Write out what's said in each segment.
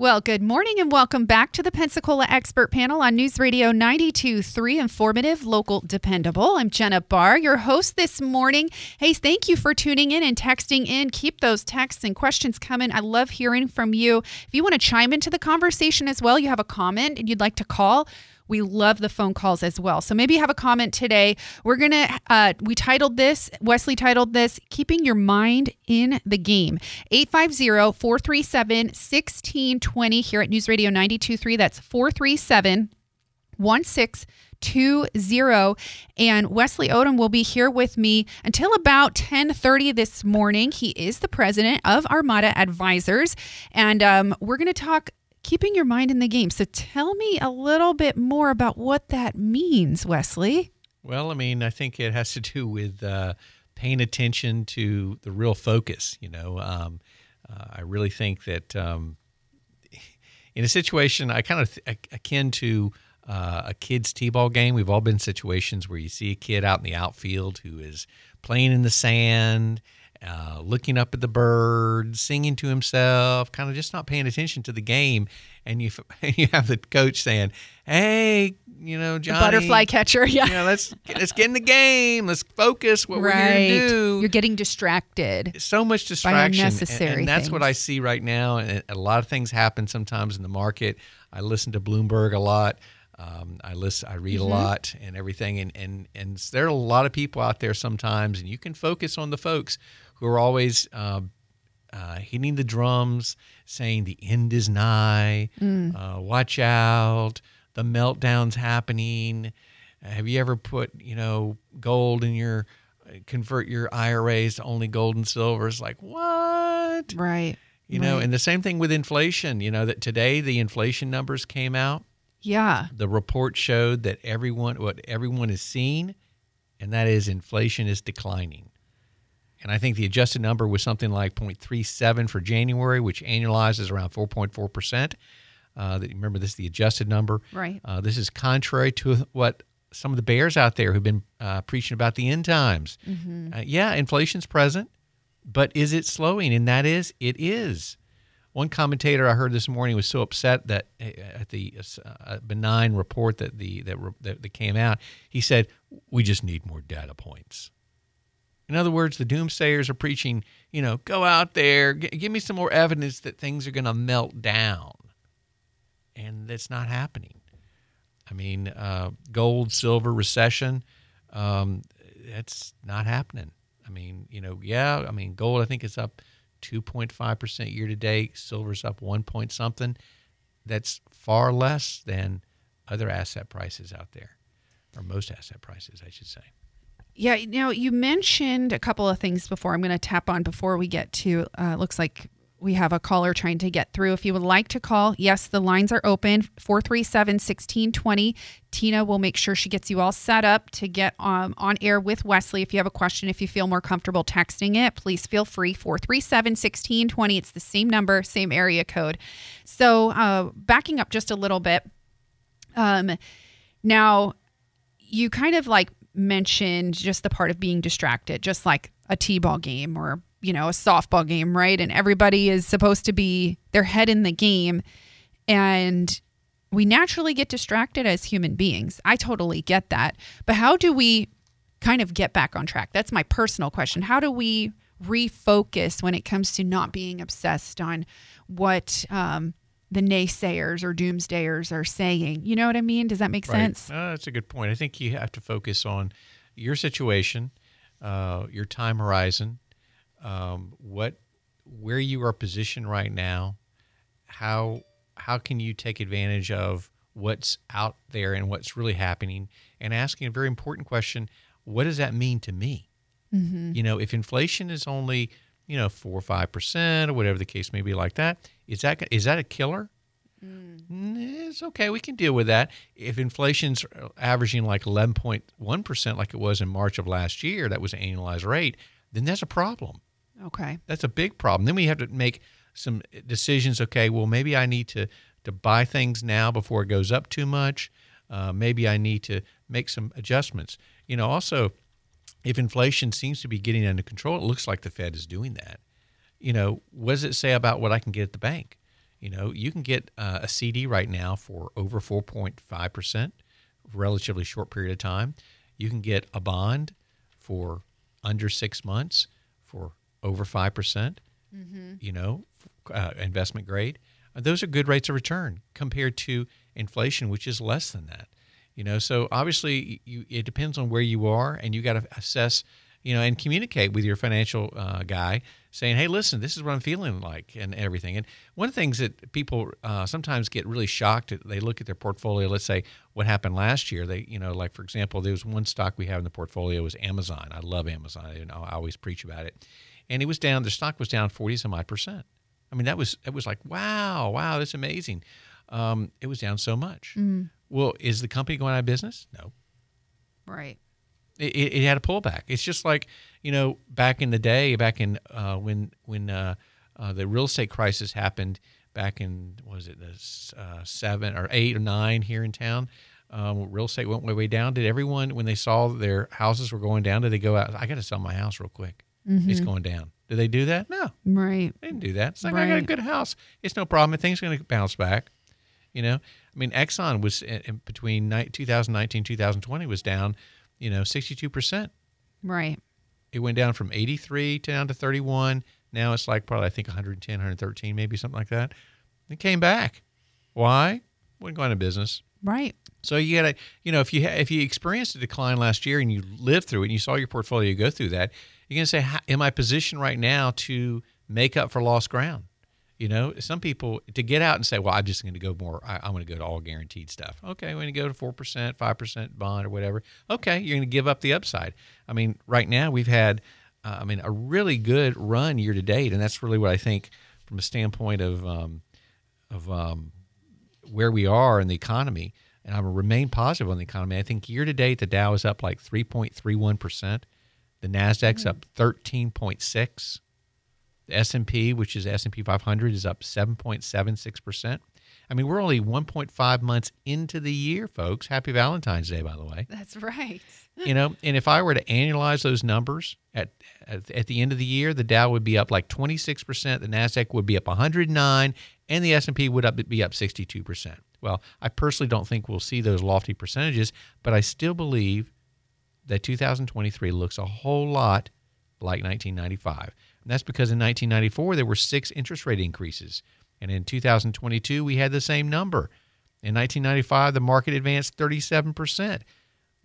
Well, good morning and welcome back to the Pensacola Expert Panel on News Radio 92.3, informative, local, dependable. I'm Jenna Barr, your host this morning. Hey, thank you for tuning in and texting in. Keep those texts and questions coming. I love hearing from you. If you want to chime into the conversation as well, you have a comment and you'd like to call, we love the phone calls as well. So maybe have a comment today. We're going to, uh, we titled this, Wesley titled this, Keeping Your Mind in the Game. 850 437 1620 here at News Radio 923. That's 437 1620 and Wesley Odom will be here with me until about 10:30 this morning. He is the president of Armada Advisors and um, we're going to talk keeping your mind in the game. So tell me a little bit more about what that means, Wesley. Well, I mean, I think it has to do with uh, paying attention to the real focus. You know, um, uh, I really think that um, in a situation, I kind of th- akin to uh, a kid's t-ball game. We've all been situations where you see a kid out in the outfield who is playing in the sand uh, looking up at the birds, singing to himself, kind of just not paying attention to the game. And you you have the coach saying, "Hey, you know, Johnny, the butterfly catcher, yeah, you know, let's let's get in the game. Let's focus what right. we're here to do." You're getting distracted. So much distraction, unnecessary and, and that's what I see right now. And a lot of things happen sometimes in the market. I listen to Bloomberg a lot. Um, I listen, I read mm-hmm. a lot and everything, and, and and there are a lot of people out there sometimes, and you can focus on the folks who are always uh, uh, hitting the drums, saying the end is nigh, mm. uh, watch out, the meltdown's happening. Have you ever put you know gold in your convert your IRAs to only gold and silver? It's like what? Right. You know, and the same thing with inflation. You know that today the inflation numbers came out. Yeah. The report showed that everyone what everyone is seeing, and that is inflation is declining. And I think the adjusted number was something like 0.37 for January, which annualizes around 4.4%. Uh, remember, this is the adjusted number. Right. Uh, this is contrary to what some of the bears out there who've been uh, preaching about the end times. Mm-hmm. Uh, yeah, inflation's present, but is it slowing? And that is, it is. One commentator I heard this morning was so upset that uh, at the uh, benign report that the that, that, that came out, he said, "We just need more data points." In other words, the doomsayers are preaching, you know, go out there, g- give me some more evidence that things are going to melt down. And that's not happening. I mean, uh, gold, silver, recession, um, that's not happening. I mean, you know, yeah, I mean, gold, I think is up 2.5% year to date, silver's up 1 point something. That's far less than other asset prices out there, or most asset prices, I should say. Yeah, now you mentioned a couple of things before. I'm going to tap on before we get to. Uh, looks like we have a caller trying to get through. If you would like to call, yes, the lines are open 437 1620. Tina will make sure she gets you all set up to get um, on air with Wesley. If you have a question, if you feel more comfortable texting it, please feel free 437 1620. It's the same number, same area code. So, uh, backing up just a little bit, um, now you kind of like mentioned just the part of being distracted, just like a t-ball game or you know a softball game, right? And everybody is supposed to be their head in the game, and we naturally get distracted as human beings. I totally get that, but how do we kind of get back on track? That's my personal question. How do we refocus when it comes to not being obsessed on what um, the naysayers or doomsdayers are saying. You know what I mean? Does that make right. sense? Uh, that's a good point. I think you have to focus on your situation, uh, your time horizon, um, what, where you are positioned right now, how how can you take advantage of what's out there and what's really happening, and asking a very important question: What does that mean to me? Mm-hmm. You know, if inflation is only you know four or five percent or whatever the case may be like that. Is that is that a killer? Mm. it's okay. We can deal with that. If inflation's averaging like 11.1% like it was in march of last year that was an annualized rate then that's a problem. Okay. That's a big problem. Then we have to make some decisions. Okay well maybe i need to to buy things now before it goes up too much. Uh, maybe i need to make some adjustments. You know also if inflation seems to be getting under control, it looks like the Fed is doing that. You know, what does it say about what I can get at the bank? You know, you can get uh, a CD right now for over 4.5 percent, relatively short period of time. You can get a bond for under six months for over five percent. You know, uh, investment grade. Those are good rates of return compared to inflation, which is less than that. You know, so obviously you, it depends on where you are, and you got to assess, you know, and communicate with your financial uh, guy, saying, "Hey, listen, this is what I'm feeling like," and everything. And one of the things that people uh, sometimes get really shocked at, they look at their portfolio. Let's say what happened last year. They, you know, like for example, there was one stock we have in the portfolio was Amazon. I love Amazon. and I always preach about it, and it was down. The stock was down forty some odd percent. I mean, that was it was like, wow, wow, that's amazing. Um, it was down so much. Well, is the company going out of business? No. Right. It, it, it had a pullback. It's just like you know back in the day, back in uh, when when uh, uh, the real estate crisis happened back in what was it the uh, seven or eight or nine here in town. Um, real estate went way way down. Did everyone when they saw their houses were going down? Did they go out? I got to sell my house real quick. It's going down. Did they do that? No. Right. They didn't do that. It's like I got a good house. It's no problem. Things are going to bounce back. You know, I mean, Exxon was in, in between ni- 2019 2020 was down, you know, 62 percent. Right. It went down from 83 to down to 31. Now it's like probably I think 110, 113, maybe something like that. It came back. Why? Wasn't going to business. Right. So you gotta, you know, if you ha- if you experienced a decline last year and you lived through it and you saw your portfolio go through that, you're gonna say, "Am I positioned right now to make up for lost ground?" You know, some people to get out and say, "Well, I'm just going to go more. I, I'm going to go to all guaranteed stuff." Okay, we're going to go to four percent, five percent bond or whatever. Okay, you're going to give up the upside. I mean, right now we've had, uh, I mean, a really good run year to date, and that's really what I think from a standpoint of um, of um, where we are in the economy, and I remain positive on the economy. I think year to date the Dow is up like 3.31 percent. The Nasdaq's up 13.6. The S&P, which is S&P 500, is up 7.76 percent. I mean, we're only 1.5 months into the year, folks. Happy Valentine's Day, by the way. That's right. You know, and if I were to annualize those numbers at, at at the end of the year, the Dow would be up like 26 percent. The Nasdaq would be up 109, and the S&P would up, be up 62 percent. Well, I personally don't think we'll see those lofty percentages, but I still believe that 2023 looks a whole lot like 1995. And that's because in 1994 there were six interest rate increases, and in 2022 we had the same number. In 1995 the market advanced 37%.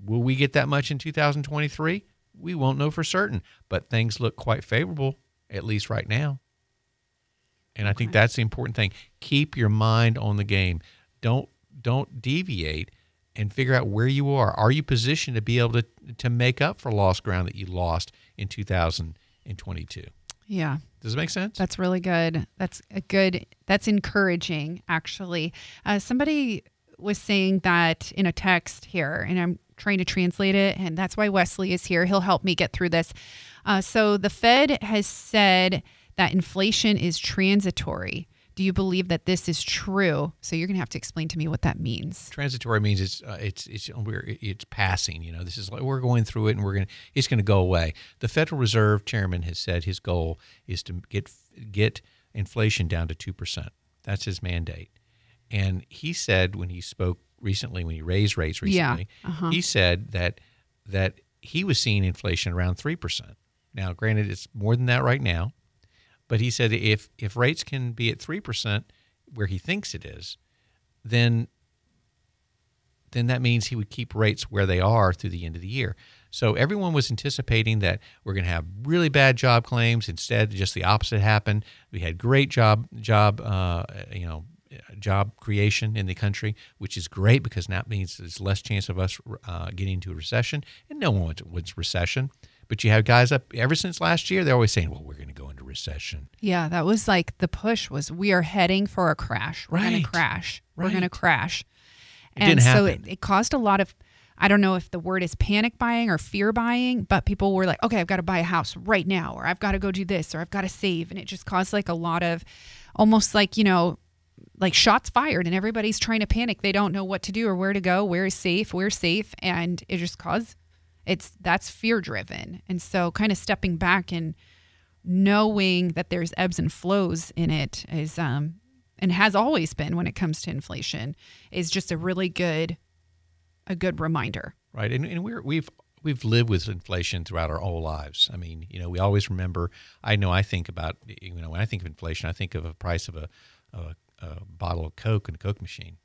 Will we get that much in 2023? We won't know for certain, but things look quite favorable at least right now. And I think that's the important thing. Keep your mind on the game. Don't don't deviate and figure out where you are. Are you positioned to be able to to make up for lost ground that you lost in 2022? Yeah. Does it make sense? That's really good. That's a good. That's encouraging, actually. Uh, somebody was saying that in a text here, and I'm trying to translate it, and that's why Wesley is here. He'll help me get through this. Uh, so the Fed has said that inflation is transitory. Do you believe that this is true? So you're going to have to explain to me what that means. Transitory means it's uh, it's it's we're it's passing. You know, this is like we're going through it and we're going to it's going to go away. The Federal Reserve Chairman has said his goal is to get get inflation down to two percent. That's his mandate. And he said when he spoke recently, when he raised rates Yeah, recently, uh-huh. he said that that he was seeing inflation around three percent. Now, granted, it's more than that right now, but he said if if rates can be at three percent, where he thinks it is, then then that means he would keep rates where they are through the end of the year. So everyone was anticipating that we're going to have really bad job claims. Instead, just the opposite happened. We had great job job uh, you know job creation in the country, which is great because that means there's less chance of us uh, getting into a recession. And no one wants, wants recession. But you have guys up ever since last year. They're always saying, "Well, we're going to go into recession." Yeah, that was like the push was we are heading for a crash. We're going to crash. We're going to crash. It and so it, it caused a lot of I don't know if the word is panic buying or fear buying, but people were like, okay, I've got to buy a house right now, or I've got to go do this, or I've got to save. And it just caused like a lot of almost like, you know, like shots fired and everybody's trying to panic. They don't know what to do or where to go, where is safe, where's safe. And it just caused it's that's fear driven. And so kind of stepping back and knowing that there's ebbs and flows in it is um and has always been when it comes to inflation is just a really good a good reminder. Right. And, and we're, we've we've lived with inflation throughout our whole lives. I mean, you know, we always remember. I know I think about you know when I think of inflation, I think of a price of a, a, a bottle of Coke in a Coke machine.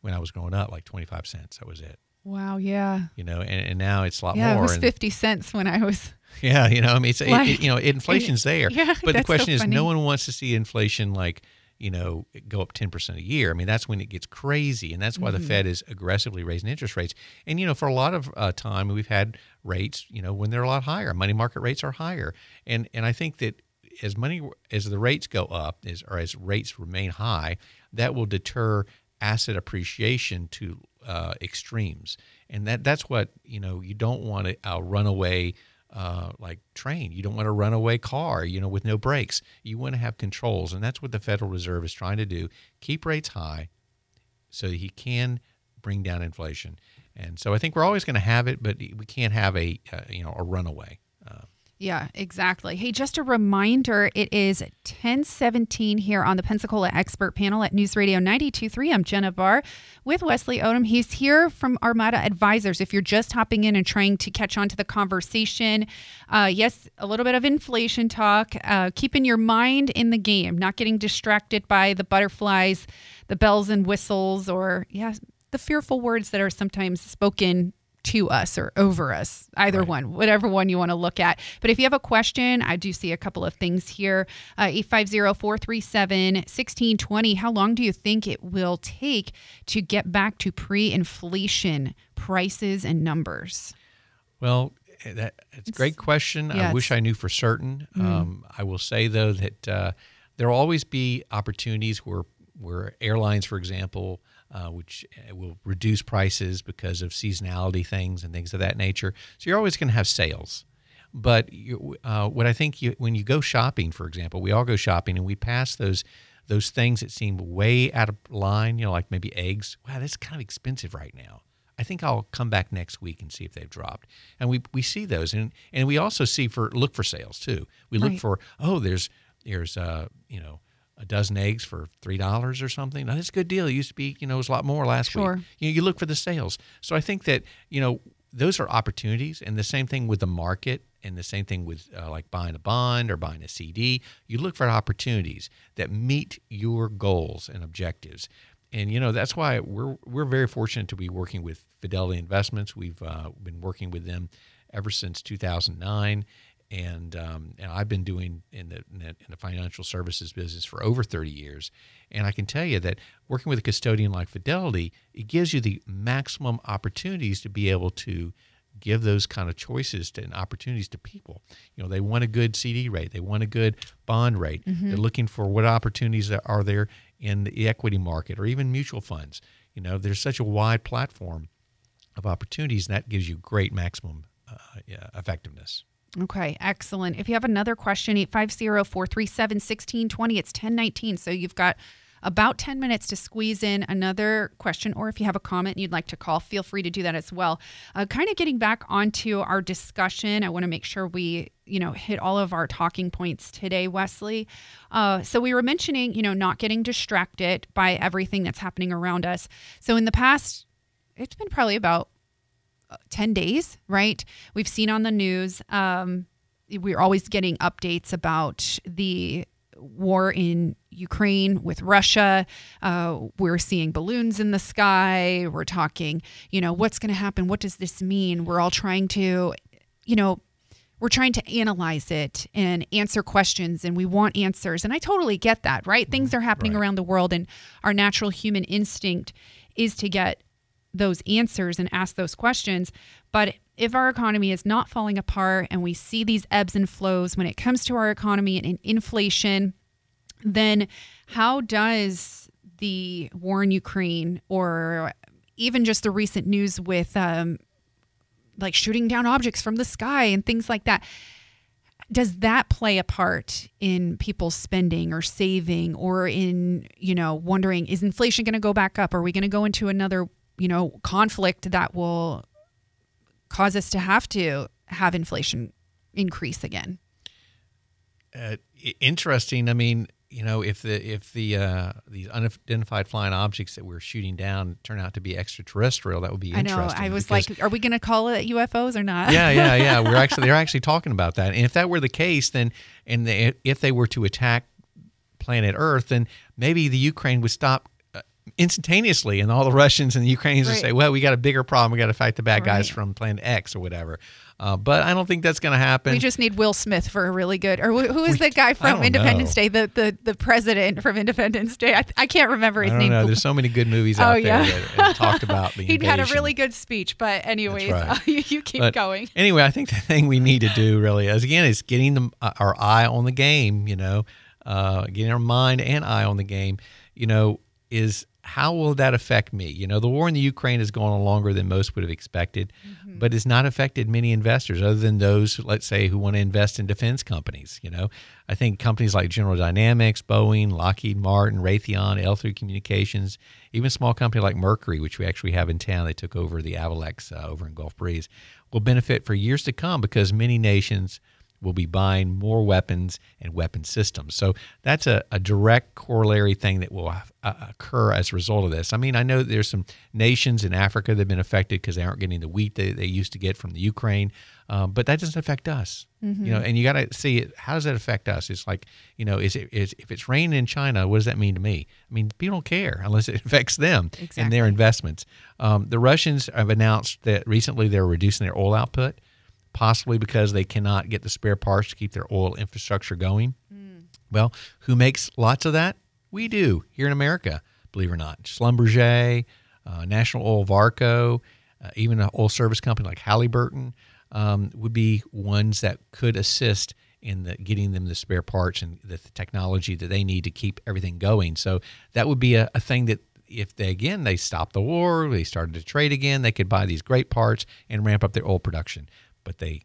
When I was growing up, like twenty five cents, that was it. Wow. Yeah. You know, and, and now it's a lot yeah, more. it was and- fifty cents when I was. Yeah, you know, I mean, it's, Like- it, you know, inflation's there. Yeah, but the that's so question is, no one wants to see inflation like you know go up ten percent a year. I mean, that's when it gets crazy, and that's why Mm-hmm. the Fed is aggressively raising interest rates. And you know, for a lot of uh, time, we've had rates, you know, when they're a lot higher. Money market rates are higher, and and I think that as money as the rates go up, as or as rates remain high, that will deter asset appreciation to uh, extremes, and that that's what you know. You don't want a, a runaway uh, like train. You don't want a runaway car, you know, with no brakes. You want to have controls, and that's what the Federal Reserve is trying to do: keep rates high, so he can bring down inflation. And so I think we're always going to have it, but we can't have a uh, you know a runaway. Yeah, exactly. Hey, just a reminder, it is 1017 here on the Pensacola Expert Panel at News Radio 92.3. I'm Jenna Barr with Wesley Odom. He's here from Armada Advisors. If you're just hopping in and trying to catch on to the conversation, uh, yes, a little bit of inflation talk, uh, keeping your mind in the game, not getting distracted by the butterflies, the bells and whistles, or, yeah, the fearful words that are sometimes spoken to us or over us, either Right. one, whatever one you want to look at. But if you have a question, I do see a couple of things here. Uh, 850 437 1620. How long do you think it will take to get back to pre inflation prices and numbers? Well, that, it's a great question. yeah, I wish I knew for certain. Um, I will say though that uh, there will always be opportunities where where airlines, for example, uh, which eh, will reduce prices because of seasonality things and things of that nature. So you're always going to have sales. But you, uh, what I think you, when you go shopping, for example, we all go shopping and we pass those those things that seem way out of line. You know, like maybe eggs. Wow, that's kind of expensive right now. I think I'll come back next week and see if they've dropped. And we we see those, and and we also see for look for sales too. We look Right. for oh, there's there's uh you know a dozen eggs for three dollars or something. Now that's a good deal. It used to be you know it was a lot more last Sure. week. You know, you look for the sales. So I think that you know those are opportunities, and the same thing with the market, and the same thing with uh, like buying a bond or buying a CD. You look for opportunities that meet your goals and objectives. And you know that's why we're we're very fortunate to be working with Fidelity Investments. We've uh, been working with them ever since 2009, and um, and I've been doing in the, in the in the financial services business for over 30 years. And I can tell you that working with a custodian like Fidelity, it gives you the maximum opportunities to be able to give those kind of choices to, and opportunities to people. You know, they want a good CD rate, they want a good bond rate. They're looking for what opportunities are there in the equity market or even mutual funds. You know, there's such a wide platform of opportunities, and that gives you great maximum uh, yeah, effectiveness. Okay, excellent. If you have another question, 850 437 1620. It's 1019. So you've got about 10 minutes to squeeze in another question, or if you have a comment you'd like to call, feel free to do that as well. Uh, kind of getting back onto our discussion, I want to make sure we, you know, hit all of our talking points today, Wesley. Uh, so we were mentioning, you know, not getting distracted by everything that's happening around us. So in the past, it's been probably about 10 days, right? We've seen on the news, um, we're always getting updates about the war in Ukraine with Russia. Uh, we're seeing balloons in the sky. We're talking, you know, what's going to happen? What does this mean? We're all trying to, you know, we're trying to analyze it and answer questions and we want answers. And I totally get that, right? Things are happening Right. around the world and our natural human instinct is to get those answers and ask those questions. But if our economy is not falling apart and we see these ebbs and flows when it comes to our economy and in inflation, then how does the war in Ukraine or even just the recent news with um, like shooting down objects from the sky and things like that, does that play a part in people's spending or saving or in, you know, wondering, is inflation going to go back up? Are we going to go into another, you know, conflict that will cause us to have to have inflation increase again? Uh, interesting. I mean, you know, if the if the uh, these unidentified flying objects that we're shooting down turn out to be extraterrestrial, that would be interesting. I know. I was like, are we going to call it UFOs or not? yeah, yeah, yeah. We're actually they're actually talking about that. And if that were the case, then and they, if they were to attack planet Earth, then maybe the Ukraine would stop instantaneously, and all the Russians and the Ukrainians Right. say, "Well, we got a bigger problem. We got to fight the bad guys from Planet X or whatever." Uh, but I don't think that's going to happen. We just need Will Smith for a really good, or wh- who is the guy from Independence know. Day, the, the the president from Independence Day? I, I can't remember his name. know. There's so many good movies Oh, out yeah. there that, that talked about the He had a really good speech, but anyways, right. you, you keep But going. Anyway, I think the thing we need to do really is again is getting them uh, our eye on the game. You know, uh, getting our mind and eye on the game. You know, is how will that affect me? You know, the war in the Ukraine has gone on longer than most would have expected, but it's not affected many investors other than those, let's say, who want to invest in defense companies. You know, I think companies like General Dynamics, Boeing, Lockheed Martin, Raytheon, L3 Communications, even small company like Mercury, which we actually have in town, they took over the Avalex uh, over in Gulf Breeze, will benefit for years to come because many nations will be buying more weapons and weapon systems. So that's a, a direct corollary thing that will uh, occur as a result of this. I mean, I know there's some nations in Africa that have been affected because they aren't getting the wheat they, they used to get from the Ukraine, um, but that doesn't affect us. You know, and you got to see it. How does that affect us? It's like you know, is it is if it's raining in China, what does that mean to me? I mean, people don't care unless it affects them and their investments. Um, the Russians have announced that recently they're reducing their oil output possibly because they cannot get the spare parts to keep their oil infrastructure going. Well, who makes lots of that? We do here in America, believe it or not. Schlumberger, uh, National Oil Varco, uh, even an oil service company like Halliburton um, would be ones that could assist in the, getting them the spare parts and the technology that they need to keep everything going. So that would be a, a thing that if they again they stopped the war, they started to trade again, they could buy these great parts and ramp up their oil production. But they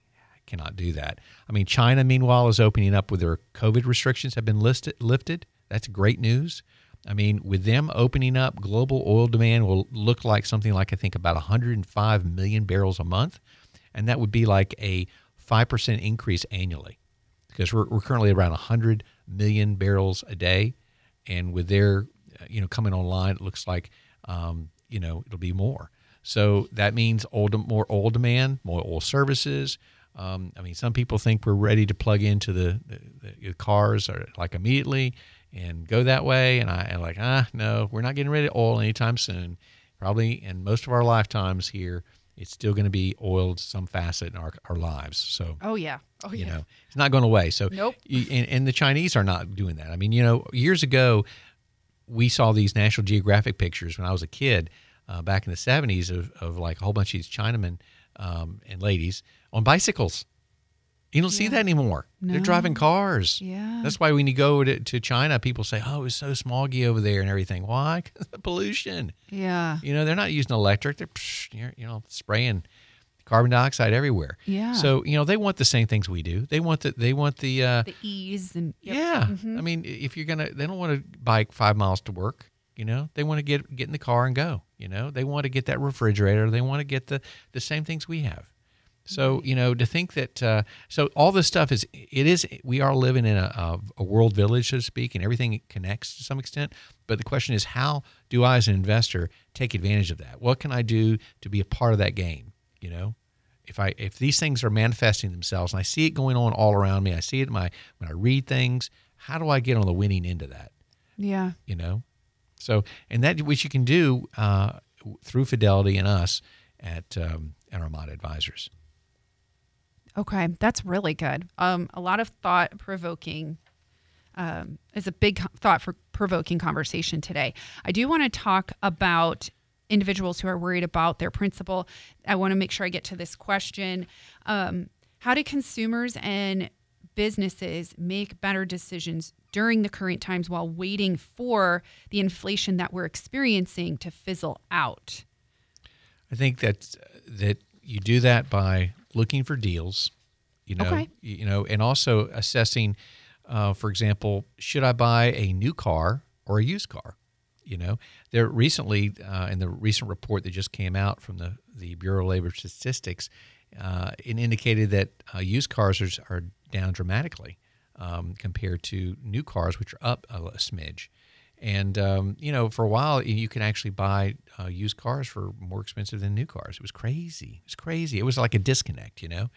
cannot do that. I mean, China, meanwhile, is opening up with their COVID restrictions have been listed, lifted. That's great news. I mean, with them opening up, global oil demand will look like something like I think about 105 million barrels a month, and that would be like a five percent increase annually, because we're, we're currently around 100 million barrels a day, and with their you know coming online, it looks like um, you know it'll be more. So that means oil, more oil demand, more oil services. Um, I mean, some people think we're ready to plug into the, the, the cars or like immediately and go that way. And I am like, ah, no, we're not getting rid of oil anytime soon. Probably in most of our lifetimes here, it's still going to be oiled some facet in our, our lives. So, Oh yeah. Oh you yeah. know, it's not going away. So, Nope. and, and the Chinese are not doing that. I mean, you know, years ago, we saw these National Geographic pictures when I was a kid uh, back in the 70s of, of like a whole bunch of these Chinamen um, and ladies on bicycles. You don't see that anymore. They're driving cars. Yeah. That's why when you go to, to China, people say, oh, it's so smoggy over there and everything. Why? 'Cause of the pollution. yeah. You know, they're not using electric. They're, psh, you're, know, spraying carbon dioxide everywhere. Yeah. So, you know, they want the same things we do. They want the, they want the, uh, The ease and yep. yeah. Mhm. I mean, if you're going to, they don't want to bike five miles to work. You know, they want to get get in the car and go. You know, they want to get that refrigerator. They want to get the the same things we have. So you know, to think that uh, so all this stuff is it is we are living in a, a, a world village, so to speak, and everything connects to some extent. But the question is, how do I, as an investor, take advantage of that? What can I do to be a part of that game? You know, if I if these things are manifesting themselves and I see it going on all around me, I see it in my when I read things. How do I get on the winning end of that? Yeah. you know so and that which you can do uh, through fidelity and us at um, at advisors Okay, that's really good. Um, a lot of thought provoking. Um, is a big thought for provoking conversation today. I do want to talk about individuals who are worried about their principal. I want to make sure I get to this question. Um, how do consumers and businesses make better decisions during the current times while waiting for the inflation that we're experiencing to fizzle out? i think that that you do that by looking for deals you know Okay. you know and also assessing uh, for example should i buy a new car or a used car you know there recently uh, in the recent report that just came out from the, the bureau of labor statistics uh, it indicated that uh, used cars are, are down dramatically um, compared to new cars, which are up a, a smidge. And um, you know, for a while, you can actually buy uh, used cars for more expensive than new cars. It was crazy. It was crazy. It was like a disconnect, you know.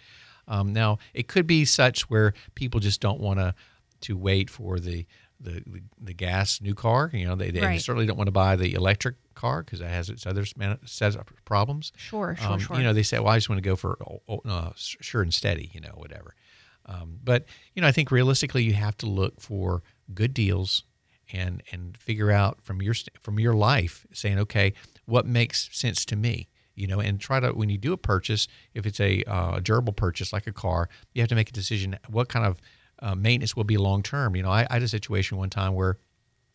Um, now, it could be such where people just don't want to to wait for the the, the, the gas new car. You know, they, they Right. certainly don't want to buy the electric car because it has its other set of problems. Sure, sure, Um, sure. You know, they say, well, I just want to go for uh, sure and steady, you know, whatever. Um, but you know, I think realistically, you have to look for good deals and and figure out from your from your life, saying, okay, what makes sense to me, you know, and try to when you do a purchase, if it's a uh, durable purchase like a car, you have to make a decision what kind of uh, maintenance will be long term. You know, I, I had a situation one time where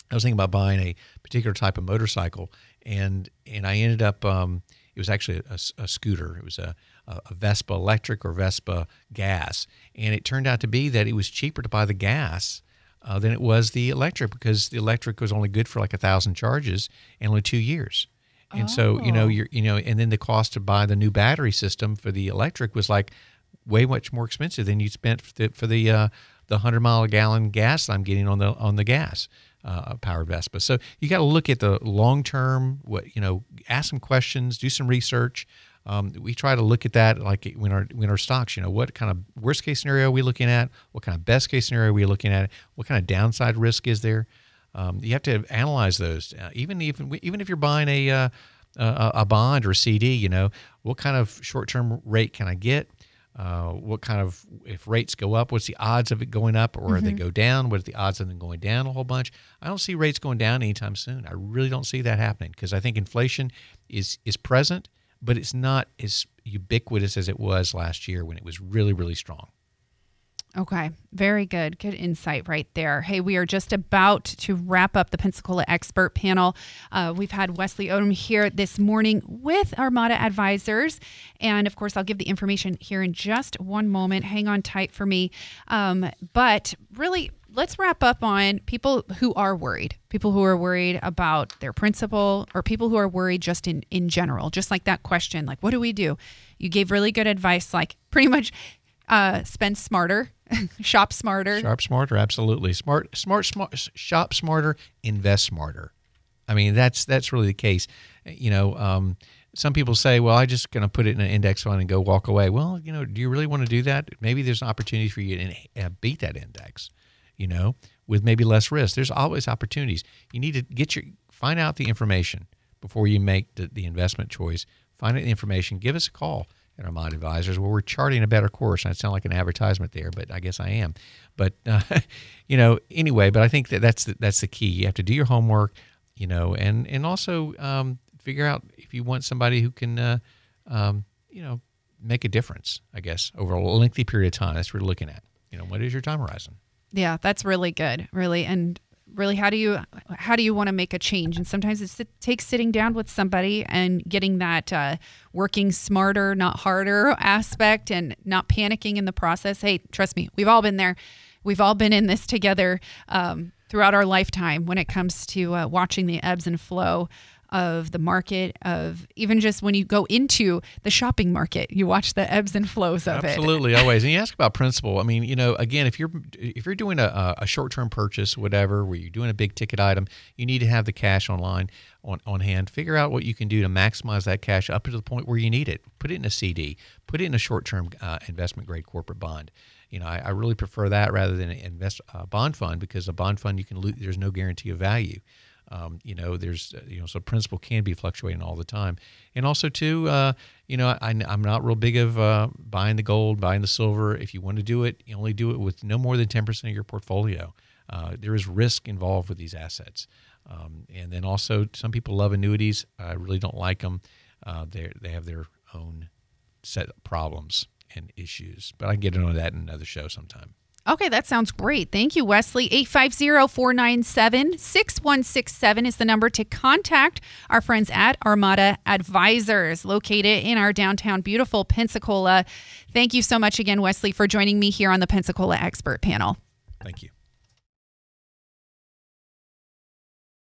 I was thinking about buying a particular type of motorcycle, and and I ended up. Um, it was actually a scooter. It was a, a Vespa electric or Vespa gas, and it turned out to be that it was cheaper to buy the gas uh, than it was the electric because the electric was only good for like a thousand charges and only two years. And so you know Oh. you're you know, and then the cost to buy the new battery system for the electric was like way much more expensive than you spent for the for the uh, the hundred mile a gallon gas I'm getting on the on the gas uh, powered Vespa. So you got to look at the long term. What you know, ask some questions, do some research. Um, we try to look at that like when our when our stocks. You know, what kind of worst case scenario are we looking at? What kind of best case scenario are we looking at? What kind of downside risk is there? Um, you have to analyze those. Uh, even even even if you're buying a uh, a, a bond or a CD, you know, what kind of short term rate can I get? Uh, what kind of if rates go up what's the odds of it going up or they go down what are the odds of them going down a whole bunch i don't see rates going down anytime soon i really don't see that happening because i think inflation is is present but it's not as ubiquitous as it was last year when it was really really strong Okay, very good. Good insight right there. Hey, we are just about to wrap up the Pensacola expert panel. Uh, we've had Wesley Odom here this morning with Armada Advisors. And of course, I'll give the information here in just one moment. Hang on tight for me. Um, but really, let's wrap up on people who are worried, people who are worried about their principal, or people who are worried just in, in general, just like that question, like, what do we do? You gave really good advice, like pretty much uh, spend smarter, shop smarter. Sharp smarter, absolutely. Smart, smart, smart. Shop smarter, invest smarter. I mean, that's that's really the case. You know, um, some people say, "Well, I'm just going to put it in an index fund and go walk away." Well, you know, do you really want to do that? Maybe there's an opportunity for you to uh, beat that index. You know, with maybe less risk. There's always opportunities. You need to get your find out the information before you make the, the investment choice. Find out the information. Give us a call at Armada Advisors where we're charting a better course. And I sound like an advertisement there, but I guess I am. But uh, you know, anyway. But I think that that's the, that's the key. You have to do your homework. You know, and and also um, figure out if you want somebody who can, uh, um, you know, make a difference. I guess over a lengthy period of time. That's what we're looking at. You know, what is your time horizon? Yeah, that's really good, really. And really, how do you how do you want to make a change? And sometimes it takes sitting down with somebody and getting that uh, working smarter, not harder aspect, and not panicking in the process. Hey, trust me, we've all been there. We've all been in this together um, throughout our lifetime when it comes to uh, watching the ebbs and flow of the market of even just when you go into the shopping market you watch the ebbs and flows of it Absolutely, always. And you ask about principle. I mean, you know, again, if you're if you're doing a, a short term purchase, whatever, where you're doing a big ticket item, you need to have the cash online on, on hand. Figure out what you can do to maximize that cash up to the point where you need it. Put it in a CD. Put it in a short term uh, investment grade corporate bond. You know, I, I really prefer that rather than invest a bond fund because a bond fund you can lose. There's no guarantee of value. Um, you know, there's uh, you know, so principal can be fluctuating all the time, and also too, uh, you know, I, I'm not real big of uh, buying the gold, buying the silver. If you want to do it, you only do it with no more than ten percent of your portfolio. Uh, there is risk involved with these assets, um, and then also some people love annuities. I really don't like them. Uh, they they have their own set of problems and issues, but I can get into that in another show sometime. Okay, that sounds great. Thank you, Wesley. 850 497 6167 is the number to contact our friends at Armada Advisors, located in our downtown beautiful Pensacola. Thank you so much again, Wesley, for joining me here on the Pensacola Expert Panel. Thank you.